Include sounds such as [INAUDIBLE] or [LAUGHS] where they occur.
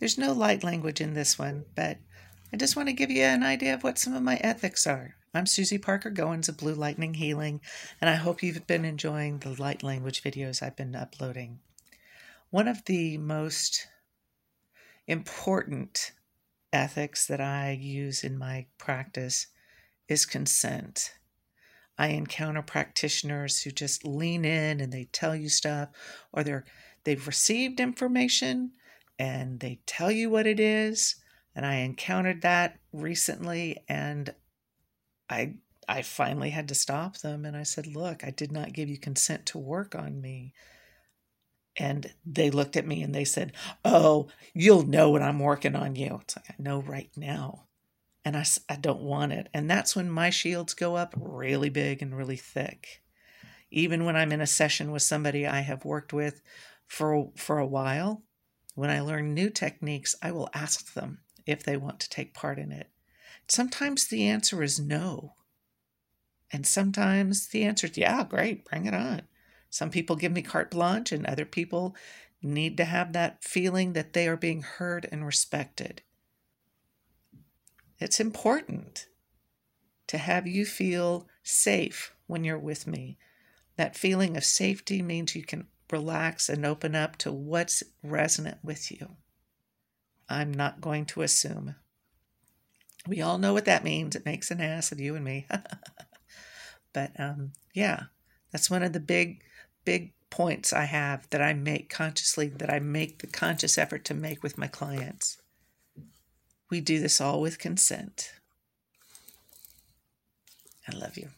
There's no light language in this one, but I just want to give you an idea of what some of my ethics are. I'm Susie Parker Goins of Blue Lightning Healing, and I hope you've been enjoying the light language videos I've been uploading. One of the most important ethics that I use in my practice is consent. I encounter practitioners who just lean in and they tell you stuff, or they're they've received information and they tell you what it is. And I encountered that recently, and I I finally had to stop them and I said, "Look, I did not give you consent to work on me." And they looked at me and they said, "Oh, you'll know when I'm working on you." It's like I know right now and I, I don't want it. And that's when my shields go up really big and really thick. Even when I'm in a session with somebody I have worked with for, for a while, when I learn new techniques, I will ask them if they want to take part in it. Sometimes the answer is no. And sometimes the answer is, yeah, great, bring it on. Some people give me carte blanche, and other people need to have that feeling that they are being heard and respected. It's important to have you feel safe when you're with me. That feeling of safety means you can relax and open up to what's resonant with you. I'm not going to assume. We all know what that means. It makes an ass of you and me. [LAUGHS] but um, yeah, that's one of the big, big points I have that I make consciously, that I make the conscious effort to make with my clients. We do this all with consent. I love you.